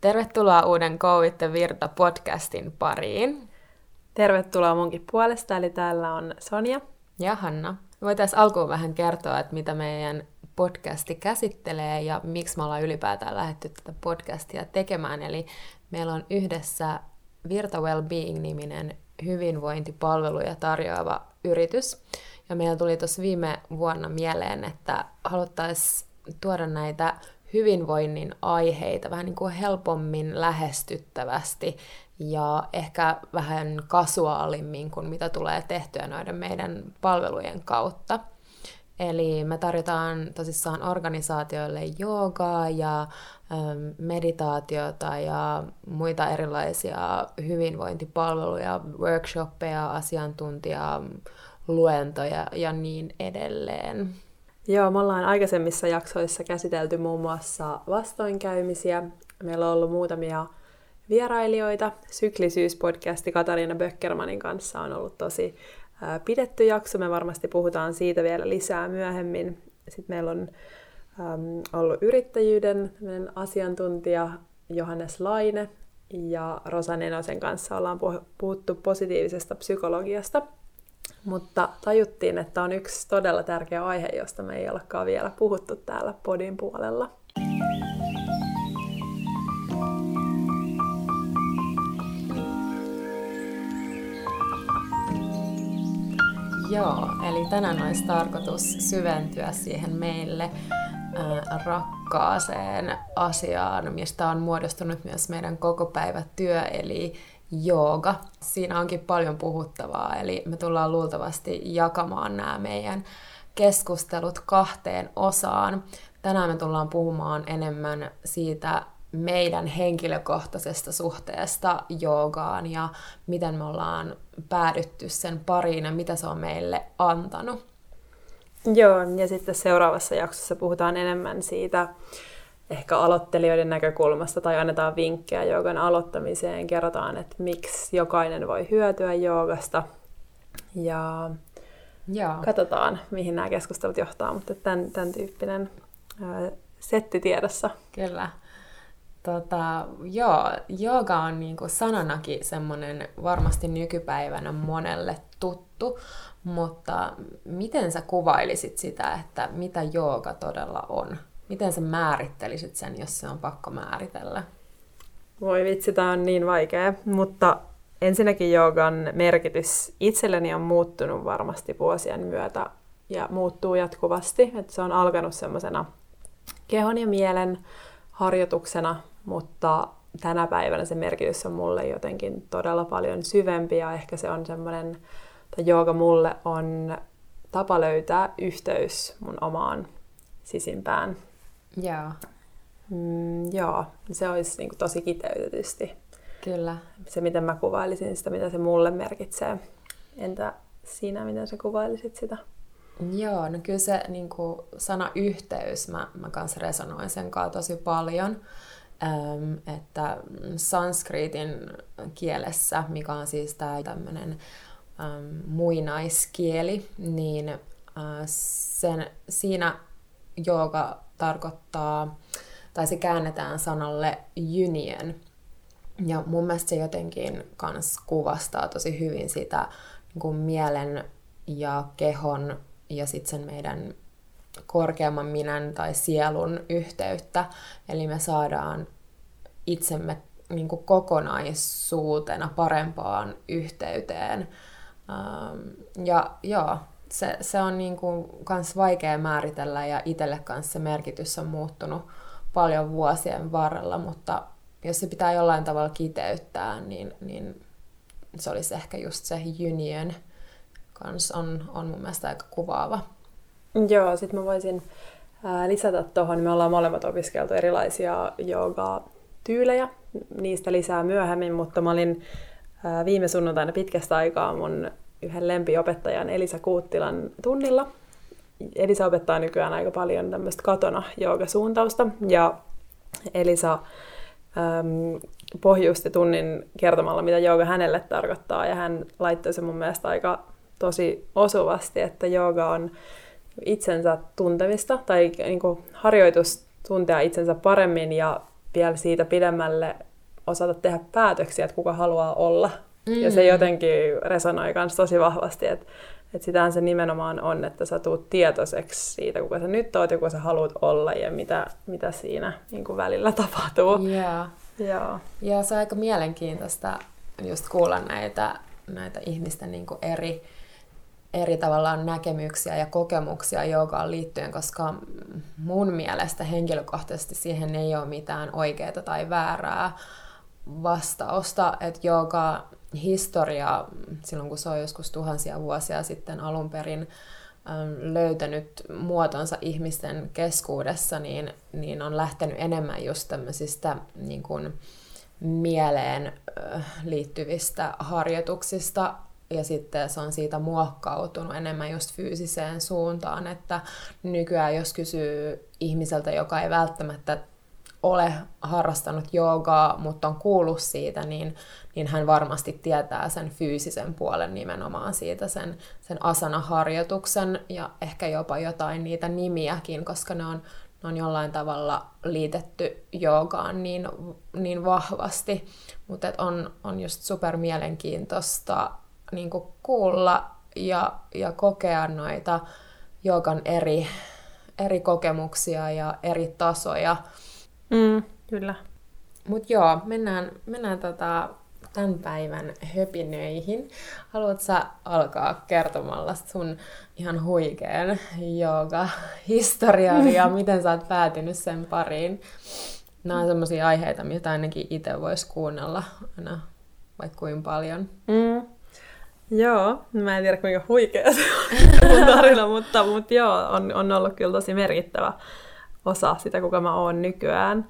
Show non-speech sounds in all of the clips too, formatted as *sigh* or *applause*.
Tervetuloa uuden Kouvitte Virta podcastin pariin. Tervetuloa munkin puolesta, eli täällä on Sonja. Ja Hanna. Voitaisiin alkuun vähän kertoa, että mitä meidän podcasti käsittelee ja miksi me ollaan ylipäätään lähdetty tätä podcastia tekemään. Eli meillä on yhdessä Virta Wellbeing-niminen hyvinvointipalveluja tarjoava yritys. Ja meillä tuli tuossa viime vuonna mieleen, että haluttaisiin tuoda näitä hyvinvoinnin aiheita vähän niin kuin helpommin lähestyttävästi ja ehkä vähän kasuaalimmin kuin mitä tulee tehtyä noiden meidän palvelujen kautta. Eli me tarjotaan tosissaan organisaatioille joogaa ja meditaatiota ja muita erilaisia hyvinvointipalveluja, workshoppeja, asiantuntijaa, luentoja ja niin edelleen. Joo, me ollaan aikaisemmissa jaksoissa käsitelty muun muassa vastoinkäymisiä. Meillä on ollut muutamia vierailijoita. Syklisyyspodcasti Katariina Böckermanin kanssa on ollut tosi pidetty jakso. Me varmasti puhutaan siitä vielä lisää myöhemmin. Sitten meillä on ollut yrittäjyyden asiantuntija Johannes Laine ja Rosa Nenosen kanssa ollaan puhuttu positiivisesta psykologiasta. Mutta tajuttiin, että on yksi todella tärkeä aihe, josta me ei olekaan vielä puhuttu täällä podin puolella. Joo, eli tänään olisi tarkoitus syventyä siihen meille äh, rakkaaseen asiaan, mistä on muodostunut myös meidän koko päivä työ, eli jooga. Siinä onkin paljon puhuttavaa, eli me tullaan luultavasti jakamaan nämä meidän keskustelut kahteen osaan. Tänään me tullaan puhumaan enemmän siitä meidän henkilökohtaisesta suhteesta joogaan ja miten me ollaan päädytty sen pariin ja mitä se on meille antanut. Joo, ja sitten seuraavassa jaksossa puhutaan enemmän siitä ehkä aloittelijoiden näkökulmasta tai annetaan vinkkejä joogan aloittamiseen, kerrotaan, että miksi jokainen voi hyötyä joogasta ja Joo. katsotaan, mihin nämä keskustelut johtaa, mutta tämän, tämän tyyppinen ää, setti tiedossa. Kyllä. Tota, joo, jooga on niinku sananakin semmoinen varmasti nykypäivänä monelle tuttu, mutta miten sä kuvailisit sitä, että mitä jooga todella on? Miten sä määrittelisit sen, jos se on pakko määritellä? Voi vitsi, tämä on niin vaikea, mutta ensinnäkin joogan merkitys itselleni on muuttunut varmasti vuosien myötä ja muuttuu jatkuvasti. Että se on alkanut semmoisena kehon ja mielen harjoituksena, mutta tänä päivänä se merkitys on mulle jotenkin todella paljon syvempi ja ehkä se on semmoinen, että jooga mulle on tapa löytää yhteys mun omaan sisimpään. Joo. Mm, joo, se olisi niin kuin tosi kiteytetysti. Kyllä. Se, miten mä kuvailisin sitä, mitä se mulle merkitsee. Entä sinä, miten sä kuvailisit sitä? Joo, no kyllä se niin kuin sana yhteys, mä, mä kanssa resonoin sen kanssa tosi paljon. Ähm, että sanskritin kielessä, mikä on siis tämä tämmöinen ähm, muinaiskieli, niin äh, sen, siinä jooga tarkoittaa, tai se käännetään sanalle union. Ja mun mielestä se jotenkin kans kuvastaa tosi hyvin sitä niin kuin mielen ja kehon ja sitten sen meidän korkeamman minän tai sielun yhteyttä. Eli me saadaan itsemme niin kuin kokonaisuutena parempaan yhteyteen. Ähm, ja joo, se, se on niin kuin kans vaikea määritellä ja itselle kanssa se merkitys on muuttunut paljon vuosien varrella, mutta jos se pitää jollain tavalla kiteyttää, niin, niin se olisi ehkä just se union kans on, on mun mielestä aika kuvaava. Joo, sit mä voisin ää, lisätä tuohon, me ollaan molemmat opiskeltu erilaisia jooga-tyylejä, niistä lisää myöhemmin, mutta mä olin ää, viime sunnuntaina pitkästä aikaa mun yhden lempiopettajan Elisa Kuuttilan tunnilla. Elisa opettaa nykyään aika paljon tämmöistä katona joogasuuntausta ja Elisa äm, pohjusti tunnin kertomalla, mitä jooga hänelle tarkoittaa ja hän laittoi se mun mielestä aika tosi osuvasti, että jooga on itsensä tuntemista tai niin kuin harjoitus tuntea itsensä paremmin ja vielä siitä pidemmälle osata tehdä päätöksiä, että kuka haluaa olla. Mm. Ja se jotenkin resonoi myös tosi vahvasti, että että sitähän se nimenomaan on, että sä tuut tietoiseksi siitä, kuka sä nyt oot ja kuka sä haluat olla ja mitä, mitä siinä niin kuin välillä tapahtuu. Yeah. Joo. Ja se on aika mielenkiintoista just kuulla näitä, näitä ihmisten niin kuin eri, eri tavallaan näkemyksiä ja kokemuksia joogaan liittyen, koska mun mielestä henkilökohtaisesti siihen ei ole mitään oikeaa tai väärää vastausta, että jooga historia, silloin kun se on joskus tuhansia vuosia sitten alun perin löytänyt muotonsa ihmisten keskuudessa, niin, niin on lähtenyt enemmän just tämmöisistä niin kuin, mieleen liittyvistä harjoituksista, ja sitten se on siitä muokkautunut enemmän just fyysiseen suuntaan, että nykyään jos kysyy ihmiseltä, joka ei välttämättä ole harrastanut joogaa, mutta on kuullut siitä, niin, niin hän varmasti tietää sen fyysisen puolen nimenomaan siitä, sen, sen asana-harjoituksen ja ehkä jopa jotain niitä nimiäkin, koska ne on, ne on jollain tavalla liitetty joogaan niin, niin vahvasti. Mutta on, on just super mielenkiintoista niin kuulla ja, ja kokea noita joogan eri, eri kokemuksia ja eri tasoja. Mm, kyllä. Mutta joo, mennään, mennään tota, tämän päivän höpinöihin. Haluatko sä alkaa kertomalla sun ihan huikean jooga-historian ja *laughs* miten sä oot päätynyt sen pariin? Nämä on sellaisia aiheita, mitä ainakin itse voisi kuunnella aina vaikka kuin paljon. Mm. Joo, mä en tiedä kuinka huikea se on *laughs* tarina, mutta, mutta joo, on, on ollut kyllä tosi merkittävä osa sitä, kuka mä oon nykyään.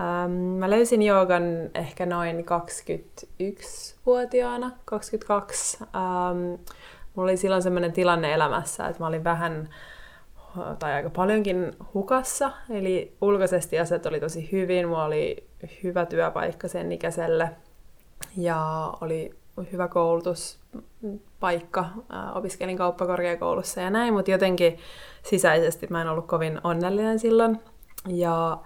Ähm, mä löysin joogan ehkä noin 21-vuotiaana, 22. Ähm, mulla oli silloin sellainen tilanne elämässä, että mä olin vähän tai aika paljonkin hukassa, eli ulkoisesti asiat oli tosi hyvin, mulla oli hyvä työpaikka sen ikäiselle ja oli hyvä koulutuspaikka, opiskelin kauppakorkeakoulussa ja näin, mutta jotenkin sisäisesti mä en ollut kovin onnellinen silloin. Ja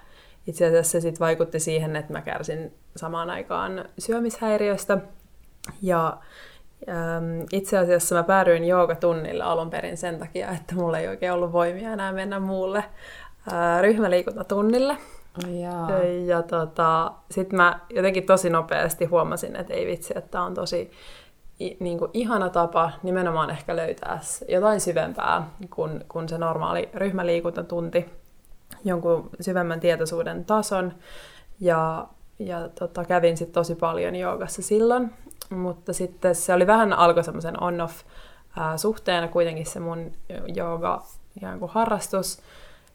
itse asiassa se sitten vaikutti siihen, että mä kärsin samaan aikaan syömishäiriöstä. Ja äm, itse asiassa mä päädyin joogatunnille alun perin sen takia, että mulla ei oikein ollut voimia enää mennä muulle ää, ryhmäliikuntatunnille. Ja, ja tota, sitten mä jotenkin tosi nopeasti huomasin, että ei vitsi, että on tosi niin kuin ihana tapa nimenomaan ehkä löytää jotain syvempää kuin, kuin se normaali ryhmäliikuntatunti, jonkun syvemmän tietoisuuden tason. Ja, ja tota, kävin sitten tosi paljon joogassa silloin, mutta sitten se oli vähän alkoi semmoisen on-off suhteena kuitenkin se mun jooga ikään kuin harrastus.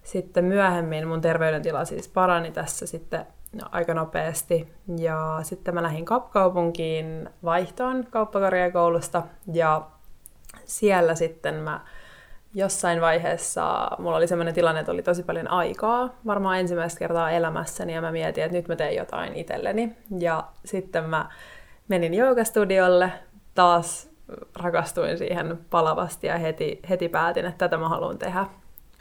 Sitten myöhemmin mun terveydentila siis parani tässä sitten aika nopeasti. Ja sitten mä lähdin kaupunkiin vaihtoon kauppakorkeakoulusta ja siellä sitten mä jossain vaiheessa mulla oli sellainen tilanne, että oli tosi paljon aikaa, varmaan ensimmäistä kertaa elämässäni, ja mä mietin, että nyt mä teen jotain itselleni. Ja sitten mä menin joogastudiolle, taas rakastuin siihen palavasti ja heti, heti päätin, että tätä mä haluan tehdä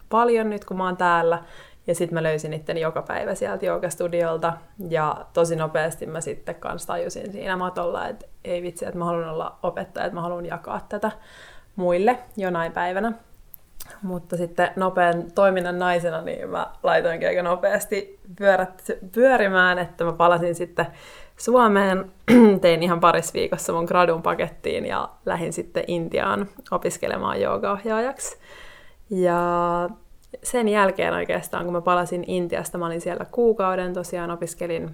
paljon nyt, kun mä oon täällä. Ja sitten mä löysin itteni joka päivä sieltä joogastudiolta. Ja tosi nopeasti mä sitten kanssa tajusin siinä matolla, että ei vitsi, että mä haluan olla opettaja, että mä haluan jakaa tätä muille jonain päivänä. Mutta sitten nopean toiminnan naisena, niin mä laitoinkin aika nopeasti pyörät pyörimään, että mä palasin sitten Suomeen, *clears throat* tein ihan paris viikossa mun gradun pakettiin ja lähdin sitten Intiaan opiskelemaan joogaohjaajaksi. Ja sen jälkeen oikeastaan, kun mä palasin Intiasta, mä olin siellä kuukauden, tosiaan opiskelin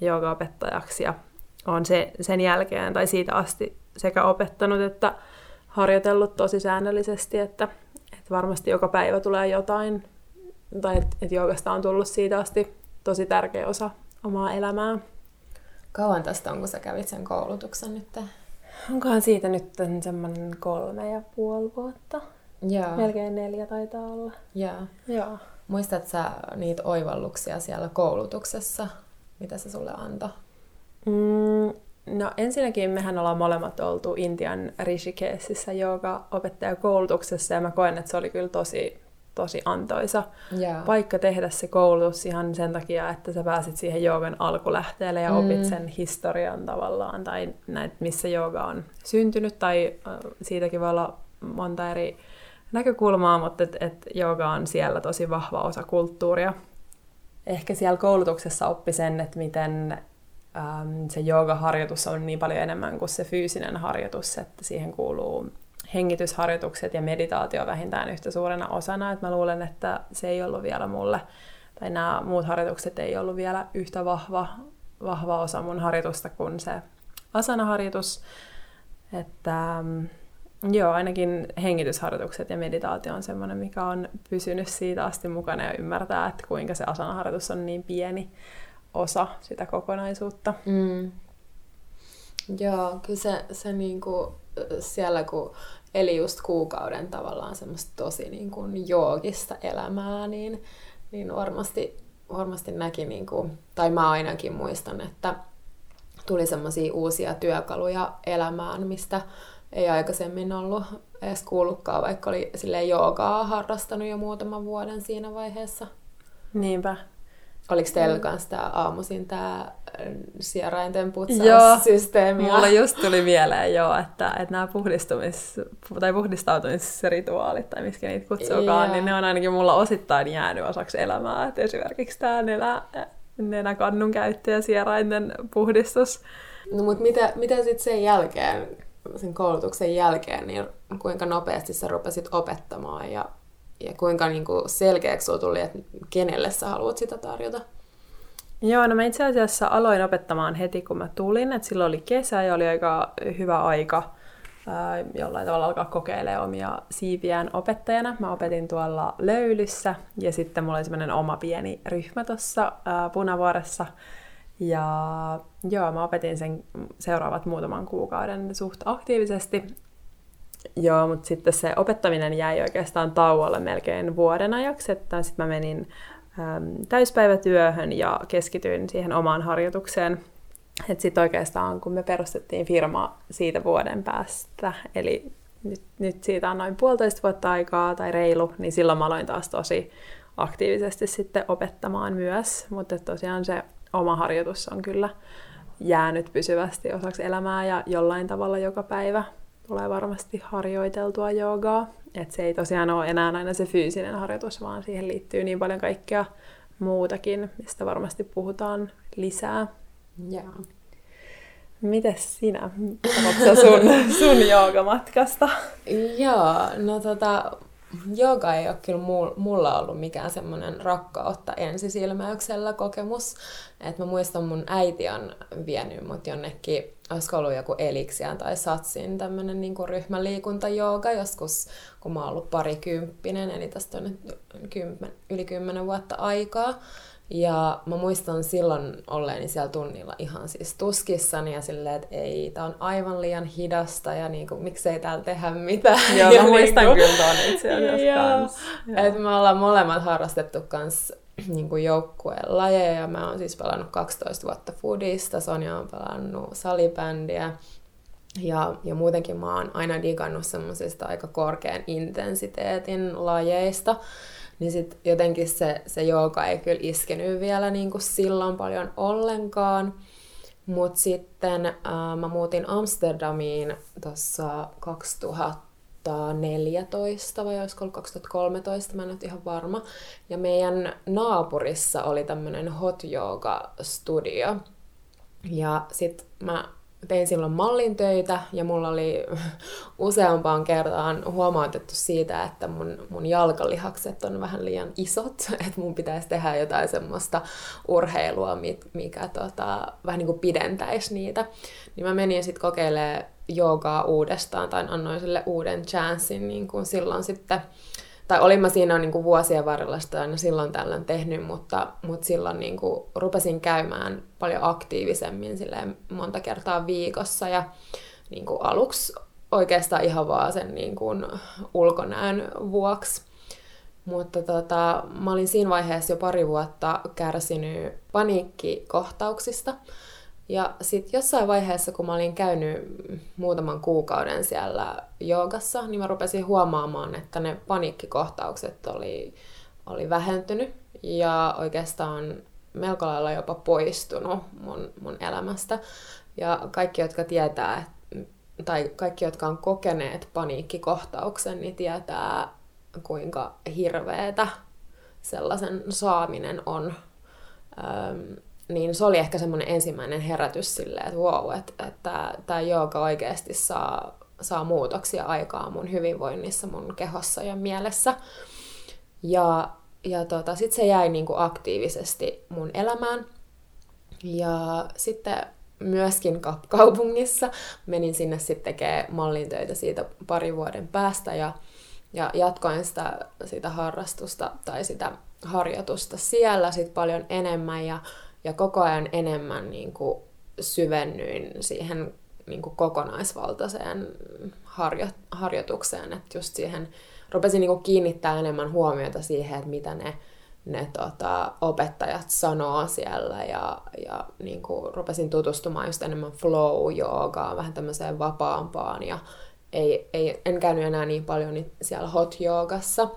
joogaopettajaksi ja on se, sen jälkeen tai siitä asti sekä opettanut että harjoitellut tosi säännöllisesti, että, että varmasti joka päivä tulee jotain, tai että, että joogasta on tullut siitä asti tosi tärkeä osa omaa elämää. Kauan tästä on, kun sä kävit sen koulutuksen nyt? Onkohan siitä nyt semmoinen kolme ja puoli vuotta? Joo. Melkein neljä taitaa olla. Joo. Joo. Muistatko sä niitä oivalluksia siellä koulutuksessa, mitä se sulle antoi? Mm, no ensinnäkin mehän ollaan molemmat oltu Intian Rishikesissa joka opettajakoulutuksessa ja mä koen, että se oli kyllä tosi tosi antoisa Yeah. paikka tehdä se koulutus ihan sen takia, että sä pääsit siihen joogan alkulähteelle ja Mm. opit sen historian tavallaan, tai näet, missä jooga on syntynyt, tai äh, siitäkin voi olla monta eri näkökulmaa, mutta et, et jooga on siellä tosi vahva osa kulttuuria. Ehkä siellä koulutuksessa oppi sen, että miten äm, se joogaharjoitus on niin paljon enemmän kuin se fyysinen harjoitus, että siihen kuuluu hengitysharjoitukset ja meditaatio vähintään yhtä suurena osana. Et mä luulen, että se ei ollut vielä mulle, tai nämä muut harjoitukset ei ollut vielä yhtä vahva, vahva osa mun harjoitusta kuin se asana-harjoitus. Että äm, joo, ainakin hengitysharjoitukset ja meditaatio on semmoinen, mikä on pysynyt siitä asti mukana ja ymmärtää, että kuinka se asana-harjoitus on niin pieni osa sitä kokonaisuutta. Mm. Joo, kyllä se, se niinku, siellä kun eli just kuukauden tavallaan semmoista tosi niinku joogista elämää, niin, niin varmasti, varmasti näki, niinku, tai mä ainakin muistan, että tuli semmoisia uusia työkaluja elämään, mistä ei aikaisemmin ollut edes kuullutkaan, vaikka oli silleen joogaa harrastanut jo muutaman vuoden siinä vaiheessa. Niinpä. Oliko teillä kanssa tämä aamuisin tämä sierainten Joo. putsaussysteemi? Mulla just tuli mieleen jo, että, että nämä puhdistumis- tai puhdistautumisrituaalit, tai miskä niitä kutsuukaan, Joo. niin ne on ainakin mulla osittain jäänyt osaksi elämää. Että esimerkiksi tämä nenä, nenäkannun käyttö ja sierainten puhdistus. No mutta mitä, mitä sitten sen jälkeen, sen koulutuksen jälkeen, niin kuinka nopeasti sä rupesit opettamaan ja, ja kuinka niinku selkeäksi sulla tuli, että kenelle sä haluat sitä tarjota? Joo, no mä itse asiassa aloin opettamaan heti, kun mä tulin. Et silloin oli kesä ja oli aika hyvä aika ää, jollain tavalla alkaa kokeilemaan omia siipiään opettajana. Mä opetin tuolla löylyssä ja sitten mulla oli semmoinen oma pieni ryhmä tuossa Punavuoressa. Ja joo, mä opetin sen seuraavat muutaman kuukauden suht aktiivisesti. Joo, mutta sitten se opettaminen jäi oikeastaan tauolle melkein vuoden ajaksi, että sitten mä menin äm, täyspäivätyöhön ja keskityin siihen omaan harjoitukseen. Sitten oikeastaan, kun me perustettiin firma siitä vuoden päästä, eli nyt, nyt siitä on noin puolitoista vuotta aikaa tai reilu, niin silloin mä aloin taas tosi aktiivisesti sitten opettamaan myös, mutta tosiaan se oma harjoitus on kyllä jäänyt pysyvästi osaksi elämää ja jollain tavalla joka päivä tulee varmasti harjoiteltua joogaa. Et se ei tosiaan ole enää aina se fyysinen harjoitus, vaan siihen liittyy niin paljon kaikkea muutakin, mistä varmasti puhutaan lisää. Joo. Mites sinä? Oletko sun, *laughs* sun joogamatkasta? Joo, no tota, Jooga ei ole kyllä mulla ollut mikään semmoinen rakkautta ensisilmäyksellä kokemus. Et mä muistan, mun äiti on vienyt mut jonnekin, olisiko ollut joku Eliksian tai Satsin tämmönen niinku ryhmäliikuntajooga joskus, kun mä oon ollut parikymppinen, eli tästä on nyt kymmen, yli kymmenen vuotta aikaa. Ja mä muistan silloin olleeni siellä tunnilla ihan siis tuskissani ja silleen, että ei, tää on aivan liian hidasta ja niinku, miksei täällä tehdä mitään. Joo, ja mä muistan niinku, kyllä tuon itse asiassa Joo. Et me ollaan molemmat harrastettu kans *clears throat* niinku joukkueen lajeja. Mä oon siis pelannut 12 vuotta foodista, Sonja on pelannut salibändiä. Ja, ja muutenkin mä oon aina digannut semmosista aika korkean intensiteetin lajeista. Niin sit jotenkin se, se jooga ei kyllä iskenyt vielä niinku silloin paljon ollenkaan. Mutta sitten ää, mä muutin Amsterdamiin tuossa 2014 vai olisiko ollut 2013, mä en ole ihan varma. Ja meidän naapurissa oli tämmönen hot yoga studio. Ja sit mä tein silloin mallin töitä ja mulla oli *laughs* useampaan kertaan huomautettu siitä, että mun, mun jalkalihakset on vähän liian isot, *laughs* että mun pitäisi tehdä jotain semmoista urheilua, mikä tota, vähän niin kuin pidentäisi niitä. Niin mä menin sitten kokeilemaan joogaa uudestaan tai annoin sille uuden chanssin niin kuin silloin sitten tai olin mä siinä niin kuin vuosien varrella sitä aina silloin tällöin tehnyt, mutta, mutta silloin niin kuin rupesin käymään paljon aktiivisemmin silleen monta kertaa viikossa ja niin kuin aluksi oikeastaan ihan vaan sen niin kuin ulkonäön vuoksi. Mutta tota, mä olin siinä vaiheessa jo pari vuotta kärsinyt paniikkikohtauksista. Ja sitten jossain vaiheessa, kun mä olin käynyt muutaman kuukauden siellä joogassa, niin mä rupesin huomaamaan, että ne paniikkikohtaukset oli, oli vähentynyt ja oikeastaan melko lailla jopa poistunut mun, mun elämästä. Ja kaikki, jotka tietää, tai kaikki, jotka on kokeneet paniikkikohtauksen, niin tietää, kuinka hirveetä sellaisen saaminen on. Öm, niin se oli ehkä semmoinen ensimmäinen herätys silleen, että wow, että, että tämä jooga oikeasti saa, saa muutoksia aikaa mun hyvinvoinnissa, mun kehossa ja mielessä. Ja, ja tota, sitten se jäi niinku aktiivisesti mun elämään. Ja sitten myöskin kaupungissa menin sinne sitten tekemään mallintöitä siitä pari vuoden päästä ja, ja jatkoin sitä, sitä harrastusta tai sitä harjoitusta siellä sit paljon enemmän ja ja koko ajan enemmän niin kuin syvennyin siihen niin kuin kokonaisvaltaiseen harjo- harjoitukseen, että just siihen rupesin niin kuin kiinnittää enemmän huomiota siihen, että mitä ne, ne tota, opettajat sanoo siellä. Ja, ja niin kuin rupesin tutustumaan just enemmän flow-joogaan, vähän tämmöiseen vapaampaan. Ja ei, ei, en käynyt enää niin paljon siellä hot-joogassa.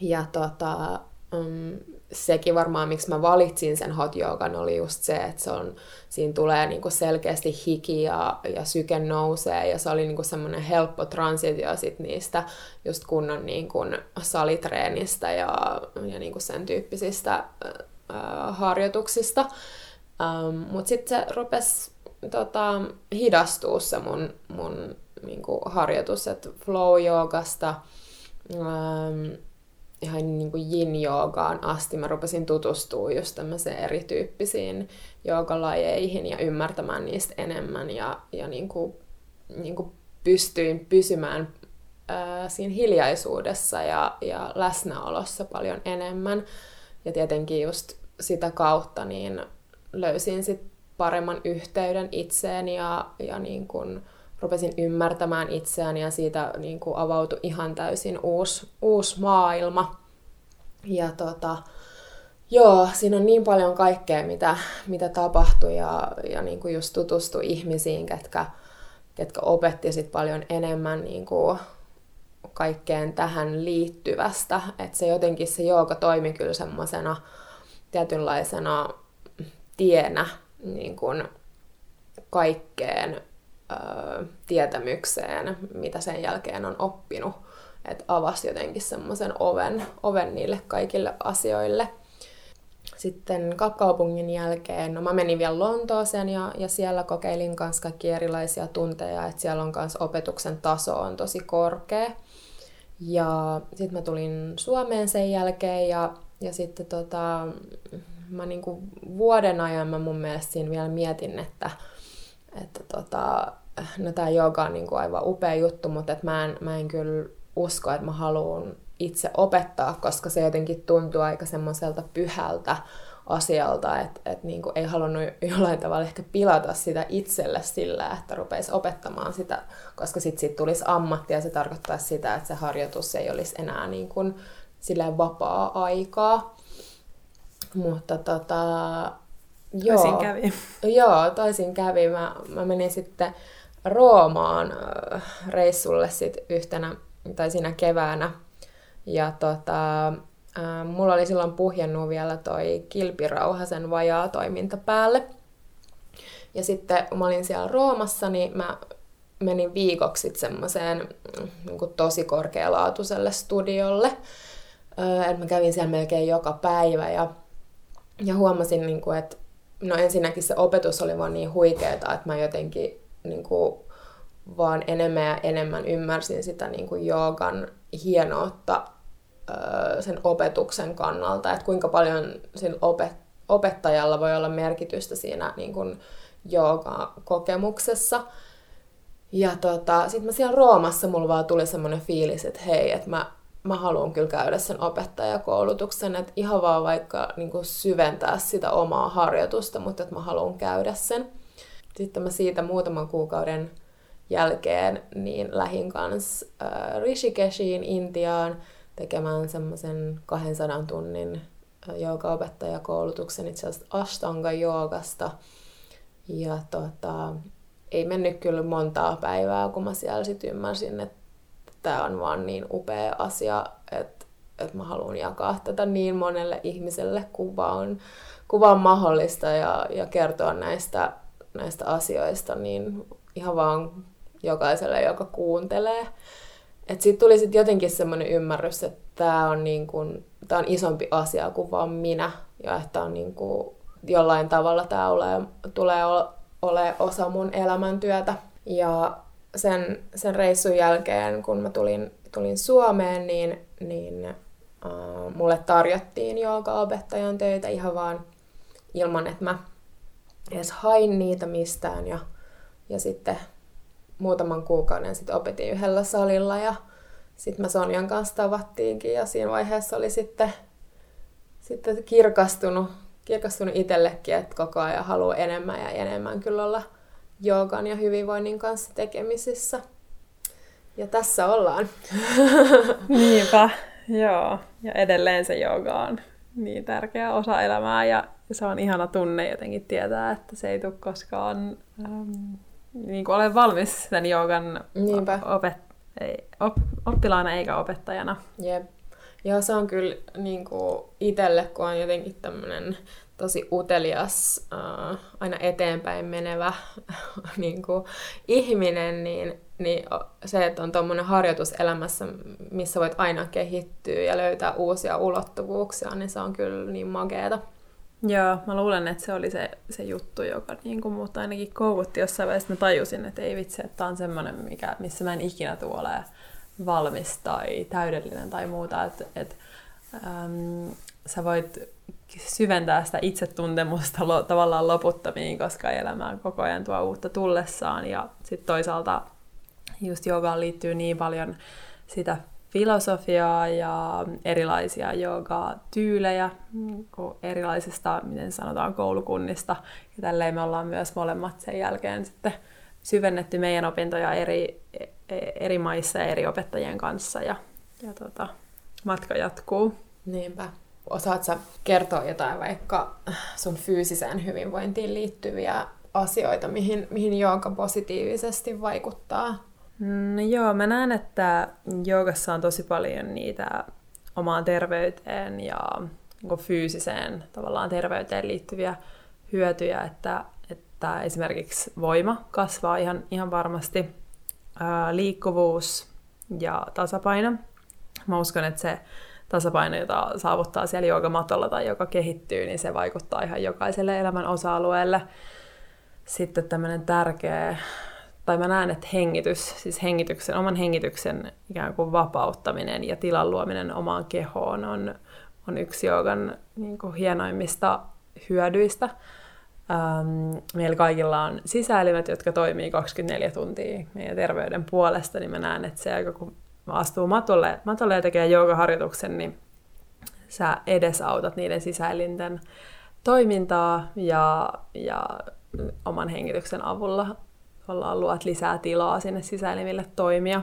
Ja tota, um, sekin varmaan, miksi mä valitsin sen hot yogan, oli just se, että se on, siinä tulee niinku selkeästi hiki ja, ja syke nousee, ja se oli niinku semmoinen helppo transitio sit niistä just kunnon niinku salitreenistä ja, ja niinku sen tyyppisistä äh, harjoituksista. Ähm, Mutta sitten se rupesi tota, hidastua se mun, mun niinku, harjoitus, että flow-joogasta ähm, ihan niin kuin yin-joogaan asti mä rupesin tutustua just tämmöiseen erityyppisiin joogalajeihin ja ymmärtämään niistä enemmän ja, ja niin kuin, niin kuin pystyin pysymään ää, siinä hiljaisuudessa ja, ja läsnäolossa paljon enemmän. Ja tietenkin just sitä kautta niin löysin sit paremman yhteyden itseen ja, ja niin kuin, rupesin ymmärtämään itseäni ja siitä niin kuin avautui ihan täysin uusi, uusi maailma. Ja tota, joo, siinä on niin paljon kaikkea, mitä, mitä tapahtui ja, ja niin kuin just tutustui ihmisiin, ketkä, ketkä opetti sit paljon enemmän niin kuin kaikkeen tähän liittyvästä. Että se jotenkin se jooga toimi kyllä semmoisena tietynlaisena tienä niin kuin kaikkeen tietämykseen, mitä sen jälkeen on oppinut. Että avasi jotenkin semmoisen oven, oven niille kaikille asioille. Sitten kaupungin jälkeen, no mä menin vielä Lontooseen ja, ja siellä kokeilin kanssa kaikki erilaisia tunteja, että siellä on myös opetuksen taso on tosi korkea. Ja sitten mä tulin Suomeen sen jälkeen ja, ja sitten tota, mä niinku vuoden ajan mä mun mielestä siinä vielä mietin, että, että tota, no tämä jooga on niin kuin aivan upea juttu, mutta et mä, en, mä en kyllä usko, että mä haluan itse opettaa, koska se jotenkin tuntuu aika semmoiselta pyhältä asialta, että et niinku ei halunnut jollain tavalla ehkä pilata sitä itselle sillä, että rupeisi opettamaan sitä, koska sitten sit tulisi ammatti ja se tarkoittaa sitä, että se harjoitus ei olisi enää niin kuin silleen vapaa-aikaa. Mutta tota, Joo. Toisin kävi. Joo, toisin kävi. Mä, mä menin sitten Roomaan äh, reissulle sit yhtenä, tai siinä keväänä. Ja tota, äh, mulla oli silloin puhjennut vielä toi kilpirauhasen vajaa toiminta päälle. Ja sitten kun mä olin siellä Roomassa, niin mä menin viikoksi semmoiseen niin tosi korkealaatuiselle studiolle. Äh, mä kävin siellä melkein joka päivä ja, ja huomasin, niin kuin, että no ensinnäkin se opetus oli vaan niin huikeeta, että mä jotenkin niin kuin, vaan enemmän ja enemmän ymmärsin sitä niin kuin joogan hienoutta öö, sen opetuksen kannalta, että kuinka paljon sillä opet- opettajalla voi olla merkitystä siinä niin kuin jooga-kokemuksessa. Ja tota, sitten mä siellä Roomassa mulla vaan tuli semmoinen fiilis, että hei, että mä, mä haluan kyllä käydä sen opettajakoulutuksen, että ihan vaan vaikka niin kuin syventää sitä omaa harjoitusta, mutta että mä haluan käydä sen. Sitten mä siitä muutaman kuukauden jälkeen niin lähin kanssa äh, Rishikeshiin Intiaan tekemään semmoisen 200 tunnin joogaopettajakoulutuksen itse asiassa Ashtanga joogasta. Ja tota, ei mennyt kyllä montaa päivää, kun mä siellä sitten ymmärsin, että tämä on vaan niin upea asia, että, että mä haluan jakaa tätä niin monelle ihmiselle, kuin vaan, kun vaan mahdollista ja, ja kertoa näistä, näistä asioista, niin ihan vaan jokaiselle, joka kuuntelee. Että siitä tuli sitten jotenkin semmoinen ymmärrys, että tämä on, niin kun, tää on isompi asia kuin vaan minä. Ja että on niin kun, jollain tavalla tämä tulee ole osa mun elämäntyötä. Ja sen, sen reissun jälkeen, kun mä tulin, tulin Suomeen, niin, niin uh, mulle tarjottiin opettajan töitä ihan vaan ilman, että mä edes hain niitä mistään. Ja, ja sitten muutaman kuukauden sitten opetin yhdellä salilla ja sitten mä Sonjan kanssa tavattiinkin ja siinä vaiheessa oli sitten, sitten kirkastunut, kirkastunut itsellekin, että koko ajan haluaa enemmän ja enemmän kyllä olla joogan ja hyvinvoinnin kanssa tekemisissä. Ja tässä ollaan. *laughs* Niinpä, joo. Ja edelleen se jooga on niin tärkeä osa elämää ja se on ihana tunne jotenkin tietää, että se ei tule koskaan ähm, niin kuin olen valmis sen joogan opet, ei, op, oppilaana eikä opettajana. Jep. Ja se on kyllä niin kuin itselle, kun on jotenkin tämmöinen tosi utelias, äh, aina eteenpäin menevä *laughs* niin kuin ihminen, niin, niin se, että on tuommoinen harjoitus elämässä, missä voit aina kehittyä ja löytää uusia ulottuvuuksia, niin se on kyllä niin makeeta. Joo, mä luulen, että se oli se, se juttu, joka niin kuin mut ainakin koukutti jossain vaiheessa. Mä tajusin, että ei vitsi, että tää on semmoinen, mikä, missä mä en ikinä tule valmis tai täydellinen tai muuta. Että et, äm, sä voit syventää sitä itsetuntemusta tavallaan loputtomiin, koska elämään koko ajan tuo uutta tullessaan. Ja sitten toisaalta just joogaan liittyy niin paljon sitä filosofiaa ja erilaisia jooga-tyylejä niin erilaisista, miten sanotaan, koulukunnista. Ja tälleen me ollaan myös molemmat sen jälkeen sitten syvennetty meidän opintoja eri, eri maissa ja eri opettajien kanssa ja, ja tota, matka jatkuu. Niinpä. Osaatko kertoa jotain vaikka sun fyysiseen hyvinvointiin liittyviä asioita, mihin, mihin jooga positiivisesti vaikuttaa? No joo, mä näen, että joogassa on tosi paljon niitä omaan terveyteen ja niin fyysiseen tavallaan terveyteen liittyviä hyötyjä, että, että esimerkiksi voima kasvaa ihan, ihan varmasti, ää, liikkuvuus ja tasapaino. Mä uskon, että se tasapaino, jota saavuttaa siellä joogamatolla tai joka kehittyy, niin se vaikuttaa ihan jokaiselle elämän osa-alueelle. Sitten tämmöinen tärkeä tai mä näen, että hengitys, siis hengityksen, oman hengityksen ikään kuin vapauttaminen ja tilan luominen omaan kehoon on, on yksi joogan niin kuin hienoimmista hyödyistä. Ähm, meillä kaikilla on sisäelimet, jotka toimii 24 tuntia meidän terveyden puolesta, niin mä näen, että se aika astuu matolle, matolle ja tekee joogaharjoituksen, niin sä edesautat niiden sisäelinten toimintaa ja, ja oman hengityksen avulla ollaan luot lisää tilaa sinne sisäelimille toimia.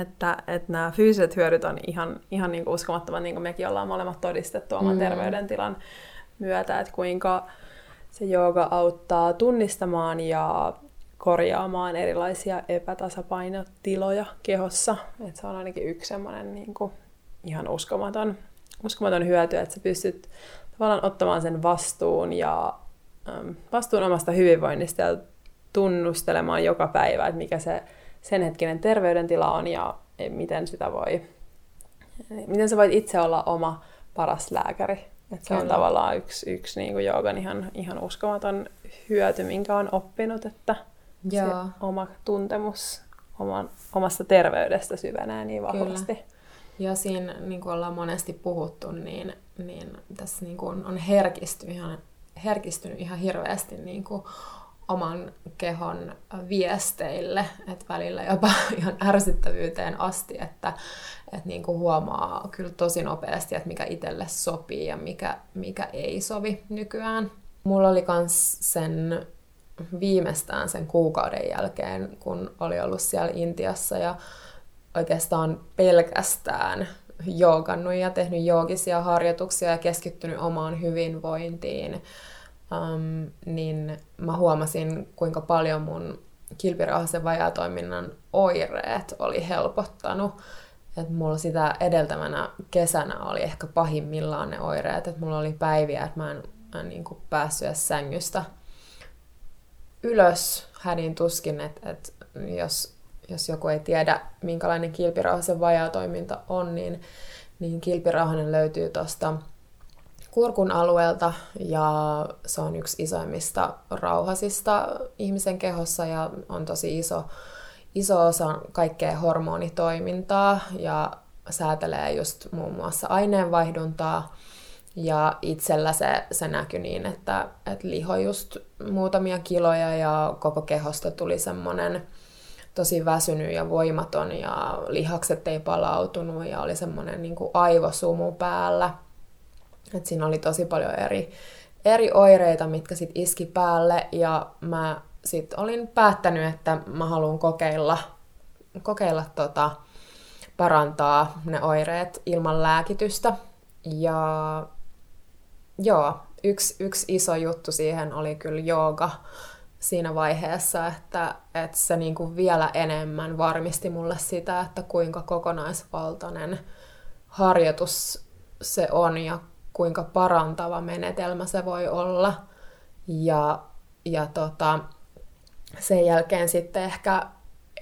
Että, että nämä fyysiset hyödyt on ihan, ihan niin kuin uskomattoman, niin kuin mekin ollaan molemmat todistettu oman mm. terveydentilan myötä, että kuinka se jooga auttaa tunnistamaan ja korjaamaan erilaisia epätasapainotiloja kehossa. Että se on ainakin yksi semmoinen niin kuin ihan uskomaton, uskomaton hyöty, että sä pystyt tavallaan ottamaan sen vastuun ja vastuun omasta hyvinvoinnista ja tunnustelemaan joka päivä, että mikä se sen hetkinen terveydentila on ja miten sitä voi, miten sä voit itse olla oma paras lääkäri. Että se on tavallaan yksi, yksi niin kuin joogan ihan, ihan uskomaton hyöty, minkä on oppinut, että Joo. se oma tuntemus oman, omasta terveydestä syvenee niin vahvasti. Kyllä. Ja siinä, niin kuin ollaan monesti puhuttu, niin, niin tässä niin kuin on herkistynyt ihan, herkistynyt ihan hirveästi niin kuin oman kehon viesteille, että välillä jopa *laughs* ihan ärsyttävyyteen asti, että, että niin kuin huomaa kyllä tosi nopeasti, että mikä itselle sopii ja mikä, mikä ei sovi nykyään. Mulla oli myös sen viimeistään sen kuukauden jälkeen, kun oli ollut siellä Intiassa ja oikeastaan pelkästään joogannut ja tehnyt joogisia harjoituksia ja keskittynyt omaan hyvinvointiin um, niin mä huomasin, kuinka paljon mun kilpirauhasen vajaatoiminnan oireet oli helpottanut. Et mulla sitä edeltävänä kesänä oli ehkä pahimmillaan ne oireet, että mulla oli päiviä, että mä en, mä en niin päässyt sängystä ylös hädin tuskin, että, että jos, jos joku ei tiedä, minkälainen kilpirauhasen vajaatoiminta on, niin, niin kilpirauhanen löytyy tuosta kurkun alueelta ja se on yksi isoimmista rauhasista ihmisen kehossa ja on tosi iso, iso osa kaikkea hormonitoimintaa ja säätelee just muun muassa aineenvaihduntaa. Ja itsellä se, se näkyi niin, että, että liho just muutamia kiloja ja koko kehosta tuli semmoinen tosi väsynyt ja voimaton ja lihakset ei palautunut ja oli semmoinen niin aivosumu päällä – et siinä oli tosi paljon eri, eri oireita, mitkä sit iski päälle ja mä sit olin päättänyt, että mä haluan kokeilla, kokeilla tota, parantaa ne oireet ilman lääkitystä. Ja joo, yksi, yksi iso juttu siihen oli kyllä jooga siinä vaiheessa, että, että se niinku vielä enemmän varmisti mulle sitä, että kuinka kokonaisvaltainen harjoitus se on ja kuinka parantava menetelmä se voi olla. Ja, ja tota, sen jälkeen sitten ehkä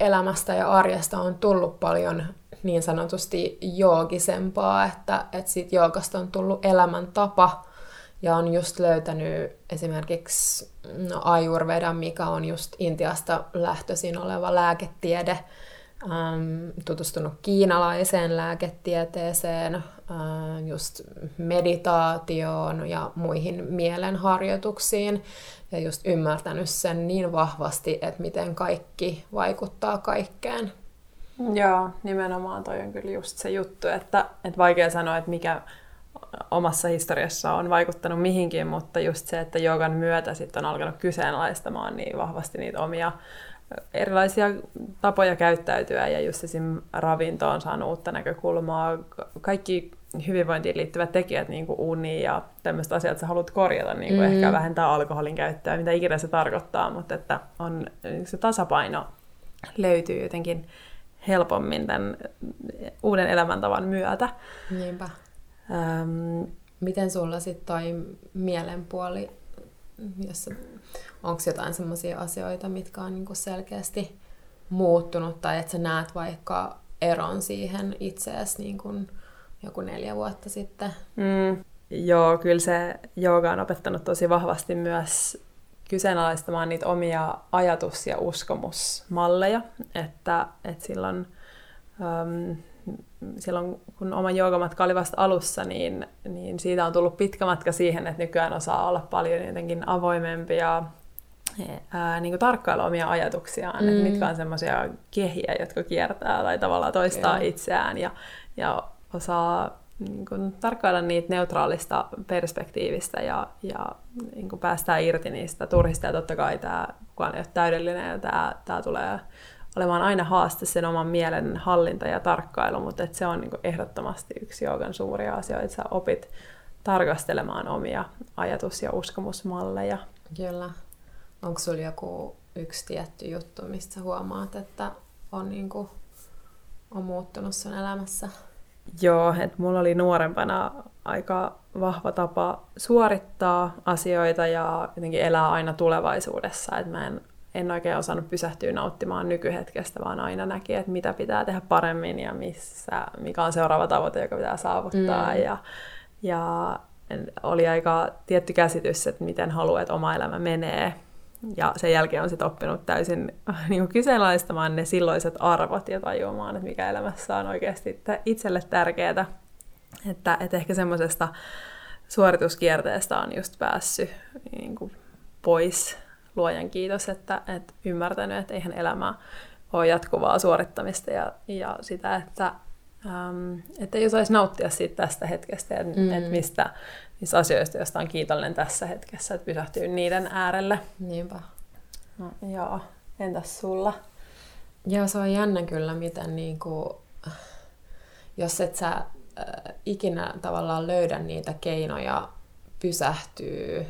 elämästä ja arjesta on tullut paljon niin sanotusti joogisempaa, että, että siitä joogasta on tullut elämäntapa ja on just löytänyt esimerkiksi no, Ayurveda, mikä on just Intiasta lähtöisin oleva lääketiede, ähm, tutustunut kiinalaiseen lääketieteeseen, äh, just meditaatioon ja muihin mielenharjoituksiin ja just ymmärtänyt sen niin vahvasti, että miten kaikki vaikuttaa kaikkeen. Joo, nimenomaan toi on kyllä just se juttu, että, että vaikea sanoa, että mikä omassa historiassa on vaikuttanut mihinkin, mutta just se, että joogan myötä sitten on alkanut kyseenalaistamaan niin vahvasti niitä omia erilaisia tapoja käyttäytyä ja just esim. ravinto on saanut uutta näkökulmaa. Kaikki hyvinvointiin liittyvät tekijät, niin kuin uni ja tämmöiset asiat, sä haluat korjata, niin kuin mm. ehkä vähentää alkoholin käyttöä, mitä ikinä se tarkoittaa, mutta että on, se tasapaino löytyy jotenkin helpommin tämän uuden elämäntavan myötä. Niinpä. Ähm, Miten sulla sitten toi mielenpuoli, onko jotain sellaisia asioita, mitkä on niinku selkeästi muuttunut, tai että sä näet vaikka eron siihen itseäsi niin kuin joku neljä vuotta sitten? Mm, joo, kyllä se jooga on opettanut tosi vahvasti myös kyseenalaistamaan niitä omia ajatus- ja uskomusmalleja, että, että silloin, silloin kun oma joogamatka oli vasta alussa, niin, niin siitä on tullut pitkä matka siihen, että nykyään osaa olla paljon jotenkin avoimempi ja ää, niin kuin tarkkailla omia ajatuksiaan, mm. että mitkä on semmoisia kehiä, jotka kiertää tai tavallaan toistaa yeah. itseään ja, ja osaa niin kuin, tarkkailla niitä neutraalista perspektiivistä ja, ja niin kuin, päästää irti niistä turhista. Ja totta kai tämä kukaan ei ole täydellinen ja tämä, tämä tulee olemaan aina haaste sen oman mielen hallinta ja tarkkailu, mutta et se on niin kuin, ehdottomasti yksi joogan suuria asioita, että sä opit tarkastelemaan omia ajatus- ja uskomusmalleja. Kyllä. Onko sulla joku yksi tietty juttu, mistä huomaat, että on, niin kuin, on muuttunut sun elämässä? Joo, että mulla oli nuorempana aika vahva tapa suorittaa asioita ja jotenkin elää aina tulevaisuudessa. Että mä en, en oikein osannut pysähtyä nauttimaan nykyhetkestä, vaan aina näki, että mitä pitää tehdä paremmin ja missä, mikä on seuraava tavoite, joka pitää saavuttaa. Mm. Ja, ja oli aika tietty käsitys, että miten haluat, että oma elämä menee. Ja sen jälkeen on sitten oppinut täysin *laughs* niin kuin kyseenalaistamaan ne silloiset arvot ja tajuamaan, että mikä elämässä on oikeasti itselle tärkeää. Että, että ehkä semmoisesta suorituskierteestä on just päässyt niin kuin pois, luojan kiitos, että, että ymmärtänyt, että eihän elämä ole jatkuvaa suorittamista ja, ja sitä, että ähm, että ei osaisi nauttia siitä tästä hetkestä, että, mm. että mistä, niistä asioista, joista on kiitollinen tässä hetkessä, että pysähtyy niiden äärelle. Niinpä. No, joo. Entäs sulla? Joo, se on jännä kyllä, miten niin kuin, jos et sä äh, ikinä tavallaan löydä niitä keinoja pysähtyy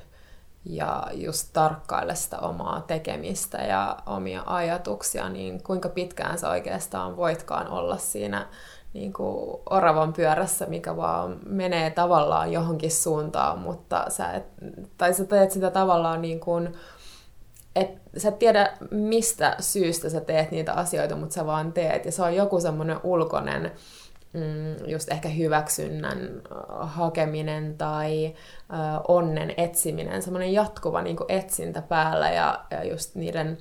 ja just tarkkailla sitä omaa tekemistä ja omia ajatuksia, niin kuinka pitkään sä oikeastaan voitkaan olla siinä niin kuin oravan pyörässä, mikä vaan menee tavallaan johonkin suuntaan, mutta sä et, tai sä teet sitä tavallaan niin kuin, et sä et tiedä mistä syystä sä teet niitä asioita, mutta sä vaan teet. Ja se on joku semmoinen ulkoinen mm, just ehkä hyväksynnän hakeminen tai onnen etsiminen, semmoinen jatkuva niin etsintä päällä ja, ja just niiden,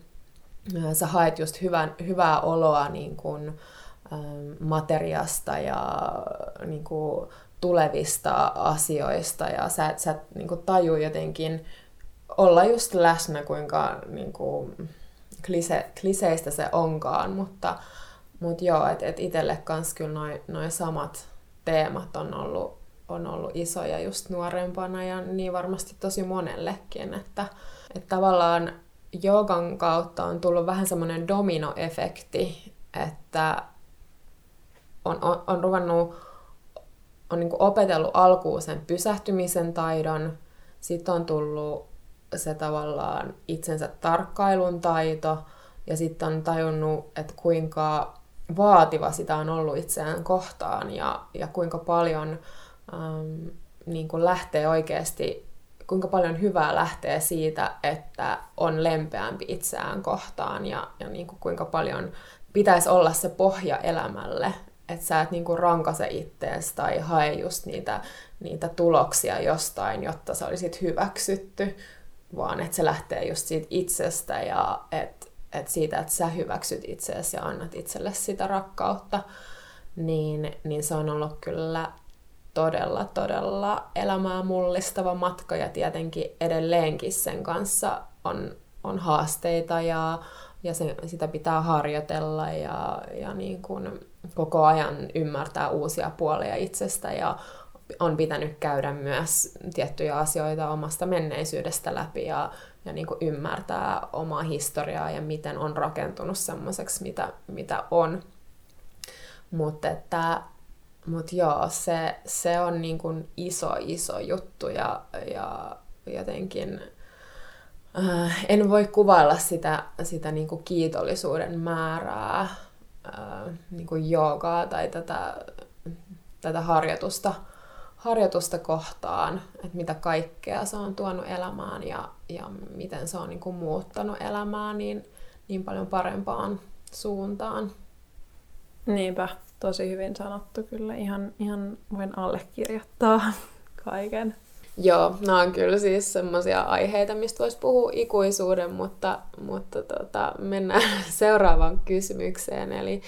sä haet just hyvän, hyvää oloa niin kuin, materiasta ja niin kuin, tulevista asioista ja sä, sä niin kuin, taju jotenkin olla just läsnä, kuinka niin kuin, klise, kliseistä se onkaan, mutta mutta joo, että et itselle kans kyllä noin noi samat teemat on ollut, on ollut isoja just nuorempana ja niin varmasti tosi monellekin, että, että tavallaan joogan kautta on tullut vähän semmoinen dominoefekti, että on, on, on ruvennut, on niin opetellut alkuun sen pysähtymisen taidon, sitten on tullut se tavallaan itsensä tarkkailun taito, ja sitten on tajunnut, että kuinka vaativa sitä on ollut itseään kohtaan ja, ja kuinka paljon ähm, niin kuin lähtee oikeasti, kuinka paljon hyvää lähtee siitä, että on lempeämpi itseään kohtaan ja, ja niin kuin kuinka paljon pitäisi olla se pohja elämälle, että sä et niin kuin rankase ittees tai hae just niitä, niitä tuloksia jostain, jotta sä olisit hyväksytty, vaan että se lähtee just siitä itsestä ja että että siitä, että sä hyväksyt itseäsi ja annat itselle sitä rakkautta, niin, niin se on ollut kyllä todella, todella elämää mullistava matka. Ja tietenkin edelleenkin sen kanssa on, on haasteita ja, ja se, sitä pitää harjoitella ja, ja niin kuin koko ajan ymmärtää uusia puolia itsestä ja on pitänyt käydä myös tiettyjä asioita omasta menneisyydestä läpi ja, ja niin kuin ymmärtää omaa historiaa ja miten on rakentunut semmoiseksi, mitä, mitä on. Mutta että mut joo, se, se on niin kuin iso, iso juttu ja, ja jotenkin äh, en voi kuvailla sitä, sitä niin kuin kiitollisuuden määrää äh, niin kuin joogaa tai tätä, tätä harjoitusta harjoitusta kohtaan, että mitä kaikkea se on tuonut elämään ja, ja miten se on niin kuin muuttanut elämää niin, niin paljon parempaan suuntaan. Niinpä, tosi hyvin sanottu kyllä. Ihan, ihan voin allekirjoittaa *laughs* kaiken. Joo, nämä on kyllä siis semmoisia aiheita, mistä voisi puhua ikuisuuden, mutta, mutta tota, mennään *laughs* seuraavaan kysymykseen. Eli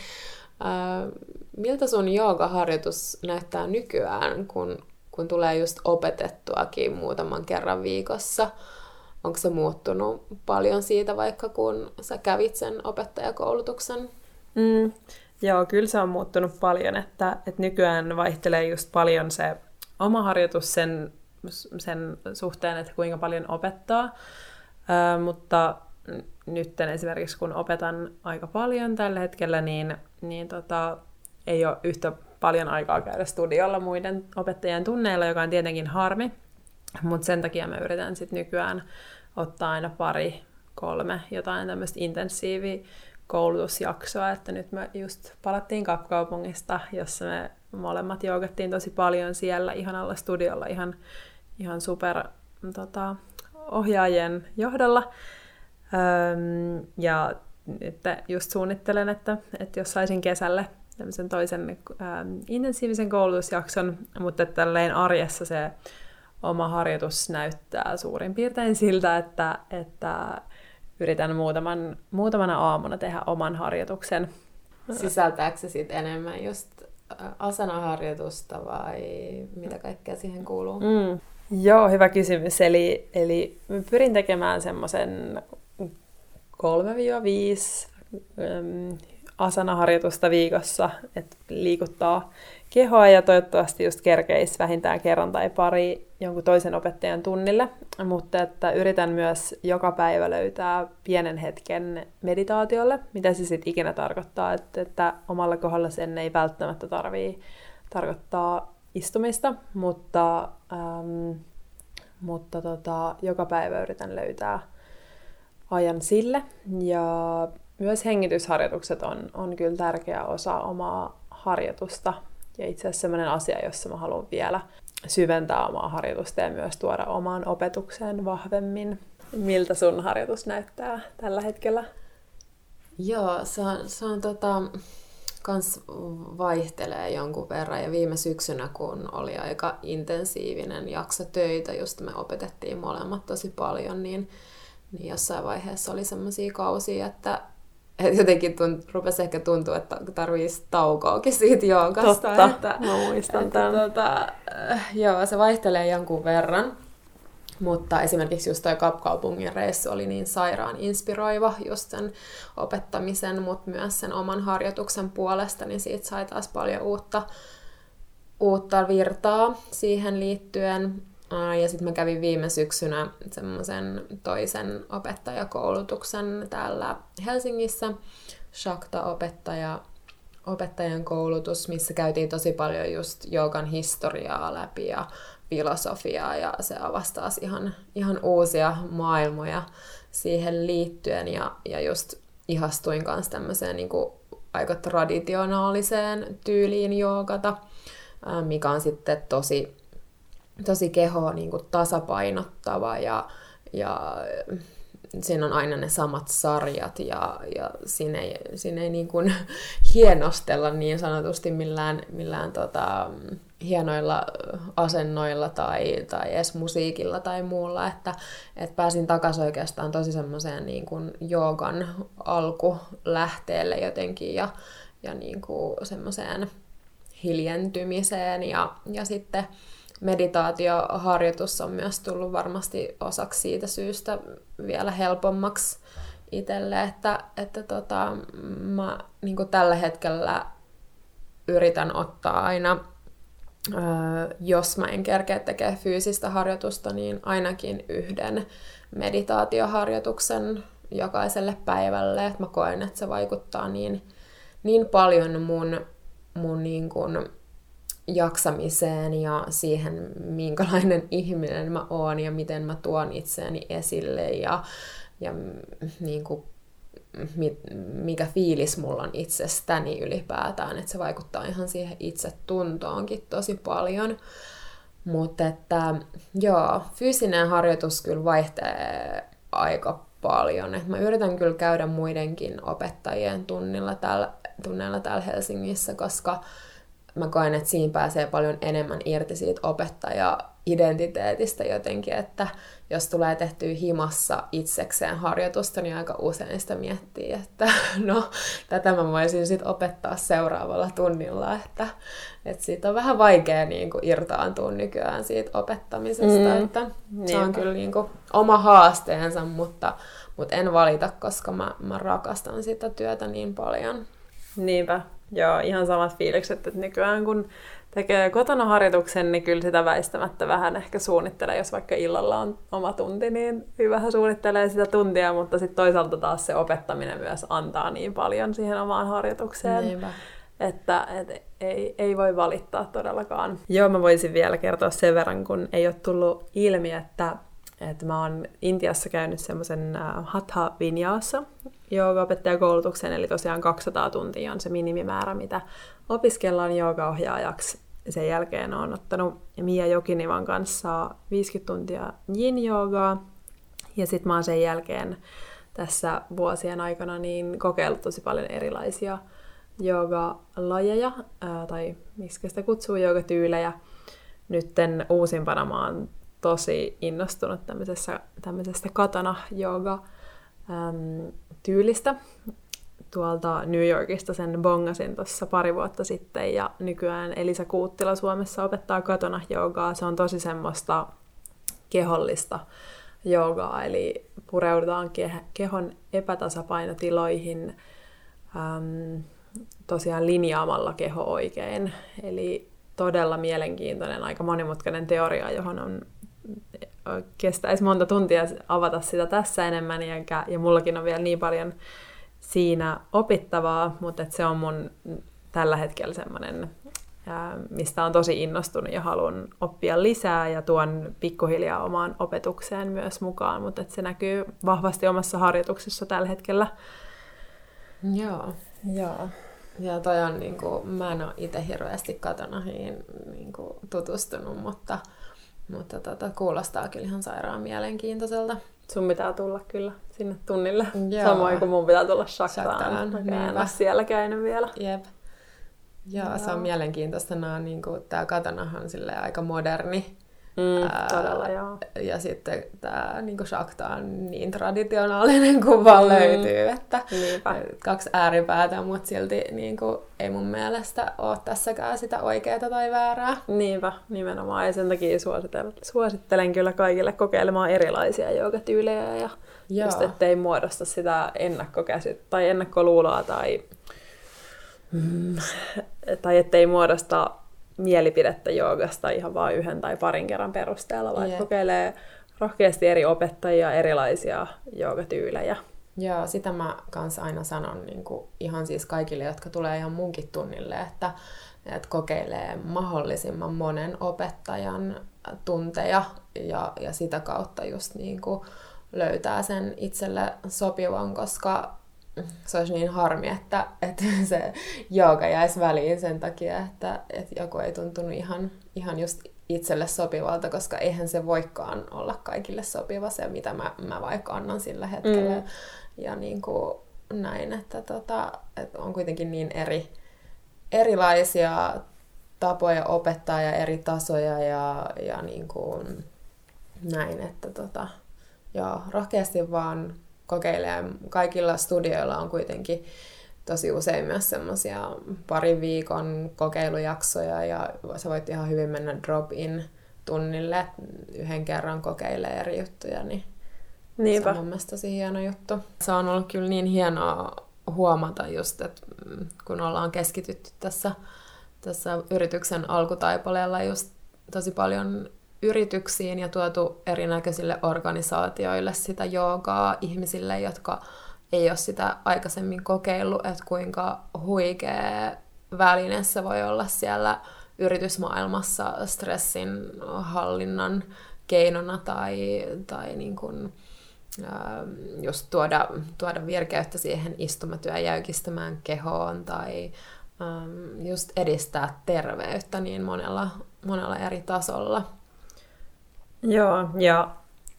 äh, miltä sun joogaharjoitus näyttää nykyään, kun, kun tulee just opetettuakin muutaman kerran viikossa? Onko se muuttunut paljon siitä vaikka kun sä kävit sen opettajakoulutuksen? Mm, joo, kyllä se on muuttunut paljon, että, että nykyään vaihtelee just paljon se oma harjoitus sen, sen suhteen, että kuinka paljon opettaa. Ö, mutta nyt esimerkiksi kun opetan aika paljon tällä hetkellä, niin, niin tota, ei ole yhtä paljon aikaa käydä studiolla muiden opettajien tunneilla, joka on tietenkin harmi, mutta sen takia mä yritän sitten nykyään ottaa aina pari, kolme jotain tämmöistä intensiivi koulutusjaksoa, että nyt me just palattiin Kapkaupungista, jossa me molemmat joogattiin tosi paljon siellä ihanalla studiolla ihan, ihan super tota, ohjaajien johdolla. Öm, ja nyt just suunnittelen, että, että jos saisin kesälle tämmöisen toisen ähm, intensiivisen koulutusjakson, mutta tälleen arjessa se oma harjoitus näyttää suurin piirtein siltä, että, että yritän muutaman, muutamana aamuna tehdä oman harjoituksen. Sisältääkö se sitten enemmän just äh, asanaharjoitusta vai mitä kaikkea siihen kuuluu? Mm. Joo, hyvä kysymys. Eli, eli pyrin tekemään semmoisen 3-5 asanaharjoitusta viikossa, että liikuttaa kehoa ja toivottavasti just kerkeisi vähintään kerran tai pari jonkun toisen opettajan tunnille, mutta että yritän myös joka päivä löytää pienen hetken meditaatiolle, mitä se sitten ikinä tarkoittaa, että, että omalla kohdalla sen ei välttämättä tarvii tarkoittaa istumista, mutta, ähm, mutta tota, joka päivä yritän löytää ajan sille. Ja myös hengitysharjoitukset on, on kyllä tärkeä osa omaa harjoitusta. Ja itse asiassa sellainen asia, jossa mä haluan vielä syventää omaa harjoitusta ja myös tuoda omaan opetukseen vahvemmin. Miltä sun harjoitus näyttää tällä hetkellä? Joo, se on, se on tota, kans vaihtelee jonkun verran. Ja viime syksynä, kun oli aika intensiivinen jakso töitä, just me opetettiin molemmat tosi paljon, niin, niin jossain vaiheessa oli semmoisia kausia, että et *laughs* jotenkin tunt, rupesi ehkä tuntua, että tarvitsisi taukoakin siitä joogasta. Totta, että, mä muistan että, tämän. Tota, joo, se vaihtelee jonkun verran. Mutta esimerkiksi just toi Kapkaupungin reissu oli niin sairaan inspiroiva just sen opettamisen, mutta myös sen oman harjoituksen puolesta, niin siitä sai taas paljon uutta, uutta virtaa siihen liittyen. Ja sitten mä kävin viime syksynä semmoisen toisen opettajakoulutuksen täällä Helsingissä. Shakta-opettaja, opettajan koulutus, missä käytiin tosi paljon just joogan historiaa läpi ja filosofiaa ja se avasi taas ihan, ihan uusia maailmoja siihen liittyen ja, ja just ihastuin kanssa tämmöiseen niin kuin aika traditionaaliseen tyyliin joogata, mikä on sitten tosi, tosi kehoa niin kuin tasapainottava ja, ja siinä on aina ne samat sarjat ja, ja siinä ei, siinä ei niin kuin *laughs* hienostella niin sanotusti millään, millään tota, hienoilla asennoilla tai, tai edes musiikilla tai muulla, että, että pääsin takaisin oikeastaan tosi semmoiseen niin kuin joogan alkulähteelle jotenkin ja, ja niin kuin semmoiseen hiljentymiseen ja, ja sitten meditaatioharjoitus on myös tullut varmasti osaksi siitä syystä vielä helpommaksi itselle, että, että tota, mä niin tällä hetkellä yritän ottaa aina jos mä en kerkeä tekemään fyysistä harjoitusta, niin ainakin yhden meditaatioharjoituksen jokaiselle päivälle. Et mä koen, että se vaikuttaa niin, niin paljon mun, mun niin kun jaksamiseen ja siihen, minkälainen *laughs* ihminen mä oon ja miten mä tuon itseäni esille ja, ja niin kuin mikä fiilis mulla on itsestäni ylipäätään, että se vaikuttaa ihan siihen itsetuntoonkin tosi paljon. Mutta että joo, fyysinen harjoitus kyllä vaihtelee aika paljon. Et mä yritän kyllä käydä muidenkin opettajien tunnilla täällä, tunnilla täällä Helsingissä, koska mä koen, että siinä pääsee paljon enemmän irti siitä opettaja-identiteetistä jotenkin, että jos tulee tehtyä himassa itsekseen harjoitusta, niin aika usein sitä miettii, että *laughs* no, tätä mä voisin sitten opettaa seuraavalla tunnilla, että, että siitä on vähän vaikea niin kuin, irtaantua nykyään siitä opettamisesta, mm. että se on kyllä niin kuin, oma haasteensa, mutta, mutta en valita, koska mä, mä rakastan sitä työtä niin paljon. Niinpä, joo, ihan samat fiilikset, että nykyään kun tekee kotona harjoituksen, niin kyllä sitä väistämättä vähän ehkä suunnittelee, jos vaikka illalla on oma tunti, niin vähän suunnittelee sitä tuntia, mutta sitten toisaalta taas se opettaminen myös antaa niin paljon siihen omaan harjoitukseen. Niinpä. Että et, ei, ei voi valittaa todellakaan. Joo, mä voisin vielä kertoa sen verran, kun ei ole tullut ilmi, että, että mä oon Intiassa käynyt semmoisen uh, Hatha Vinyasa joogaopettajakoulutuksen, eli tosiaan 200 tuntia on se minimimäärä, mitä opiskellaan joogaohjaajaksi. Sen jälkeen olen ottanut Mia Jokinivan kanssa 50 tuntia yin joogaa ja sitten mä oon sen jälkeen tässä vuosien aikana niin kokeillut tosi paljon erilaisia joogalajeja, ää, tai miksi sitä kutsuu joogatyylejä. Nytten uusimpana mä oon tosi innostunut tämmöisestä, tämmöisestä katana jooga tyylistä, tuolta New Yorkista sen bongasin tuossa pari vuotta sitten ja nykyään Elisa Kuuttila Suomessa opettaa kotona joogaa. Se on tosi semmoista kehollista joogaa, eli pureudutaan ke- kehon epätasapainotiloihin äm, tosiaan linjaamalla keho oikein. Eli todella mielenkiintoinen, aika monimutkainen teoria, johon on kestäisi monta tuntia avata sitä tässä enemmän, ja, ja mullakin on vielä niin paljon siinä opittavaa, mutta se on mun tällä hetkellä semmoinen mistä on tosi innostunut ja haluan oppia lisää ja tuon pikkuhiljaa omaan opetukseen myös mukaan, mutta se näkyy vahvasti omassa harjoituksessa tällä hetkellä. Joo. Joo. Ja toi on, niin kuin, mä en ole itse hirveästi katonahiin niin kuin, tutustunut, mutta, mutta tota, kuulostaa kyllä ihan sairaan mielenkiintoiselta. Sun pitää tulla kyllä sinne tunnille. Joo. Samoin kuin mun pitää tulla Shaktaan. Ole siellä käynyt vielä. Jep. Joo, Joo. se on mielenkiintoista. Nämä on, niin kuin, tämä katanahan aika moderni Mm, ää, todella, joo. Ja sitten tämä niin Shakta on niin traditionaalinen *laughs* kuin vaan mm, löytyy, että niinpä. kaksi ääripäätä, mutta silti niin kuin, ei mun mielestä ole tässäkään sitä oikeaa tai väärää. Niinpä, nimenomaan. Ja sen takia suosittelen, suosittelen kyllä kaikille kokeilemaan erilaisia joogatyylejä ja joo. just ettei muodosta sitä ennakkokäsit tai ennakkoluuloa tai, mm, tai ettei muodosta mielipidettä joogasta ihan vain yhden tai parin kerran perusteella, vaan yeah. kokeilee rohkeasti eri opettajia, erilaisia joogatyylejä. Joo, sitä mä kanssa aina sanon niin kuin ihan siis kaikille, jotka tulee ihan munkin tunnille, että, että kokeilee mahdollisimman monen opettajan tunteja ja, ja sitä kautta just niin kuin löytää sen itselle sopivan, koska se olisi niin harmi, että, että se jooga jäisi väliin sen takia, että, että joku ei tuntunut ihan, ihan just itselle sopivalta, koska eihän se voikaan olla kaikille sopiva se, mitä mä, mä vaikka annan sillä hetkellä. Mm. Ja niin kuin näin, että, tota, että on kuitenkin niin eri, erilaisia tapoja opettaa ja eri tasoja ja, ja niin kuin näin, että tota, joo, rohkeasti vaan kokeilee. Kaikilla studioilla on kuitenkin tosi usein myös semmoisia parin viikon kokeilujaksoja ja sä voit ihan hyvin mennä drop-in tunnille yhden kerran kokeilee eri juttuja, niin Niinpä. se on mun mielestä tosi hieno juttu. Se on ollut kyllä niin hienoa huomata just, että kun ollaan keskitytty tässä, tässä yrityksen alkutaipaleella just tosi paljon yrityksiin ja tuotu erinäköisille organisaatioille sitä joogaa ihmisille, jotka ei ole sitä aikaisemmin kokeillut, että kuinka huikea väline se voi olla siellä yritysmaailmassa stressin hallinnan keinona tai, tai niin kuin, just tuoda, tuoda virkeyttä siihen istumatyön jäykistämään kehoon tai just edistää terveyttä niin monella, monella eri tasolla. Joo, ja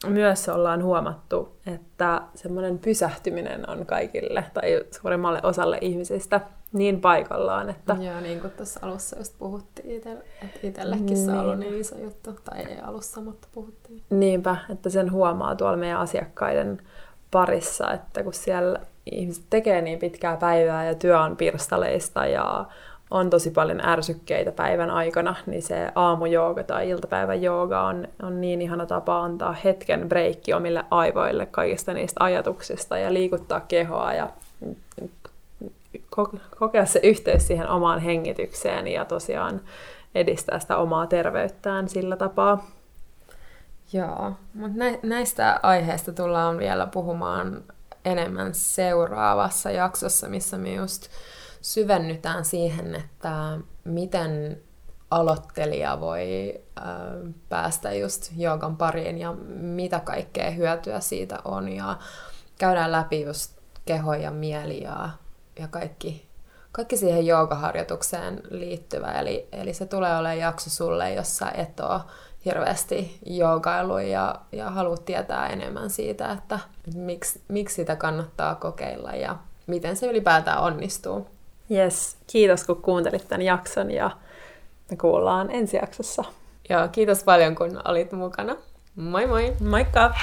myös ollaan huomattu, että semmoinen pysähtyminen on kaikille tai suurimmalle osalle ihmisistä niin paikallaan, että... Joo, niin kuin tuossa alussa just puhuttiin, että itsellekin niin. se on ollut niin iso juttu, tai ei alussa, mutta puhuttiin. Niinpä, että sen huomaa tuolla meidän asiakkaiden parissa, että kun siellä ihmiset tekee niin pitkää päivää ja työ on pirstaleista ja on tosi paljon ärsykkeitä päivän aikana, niin se aamujooga tai iltapäivän jooga on, on niin ihana tapa antaa hetken breikki omille aivoille kaikista niistä ajatuksista ja liikuttaa kehoa ja kokea se yhteys siihen omaan hengitykseen ja tosiaan edistää sitä omaa terveyttään sillä tapaa. Joo, mutta näistä aiheista tullaan vielä puhumaan enemmän seuraavassa jaksossa, missä me just syvennytään siihen, että miten aloittelija voi päästä just joogan pariin ja mitä kaikkea hyötyä siitä on ja käydään läpi just keho ja mieli ja, ja kaikki, kaikki siihen joogaharjoitukseen liittyvä. Eli, eli se tulee olemaan jakso sulle, jossa et ole hirveästi joogailu ja, ja haluat tietää enemmän siitä, että miksi, miksi sitä kannattaa kokeilla ja miten se ylipäätään onnistuu. Yes, kiitos kun kuuntelit tämän jakson ja me kuullaan ensi jaksossa. Joo, kiitos paljon kun olit mukana. Moi moi! Moikka!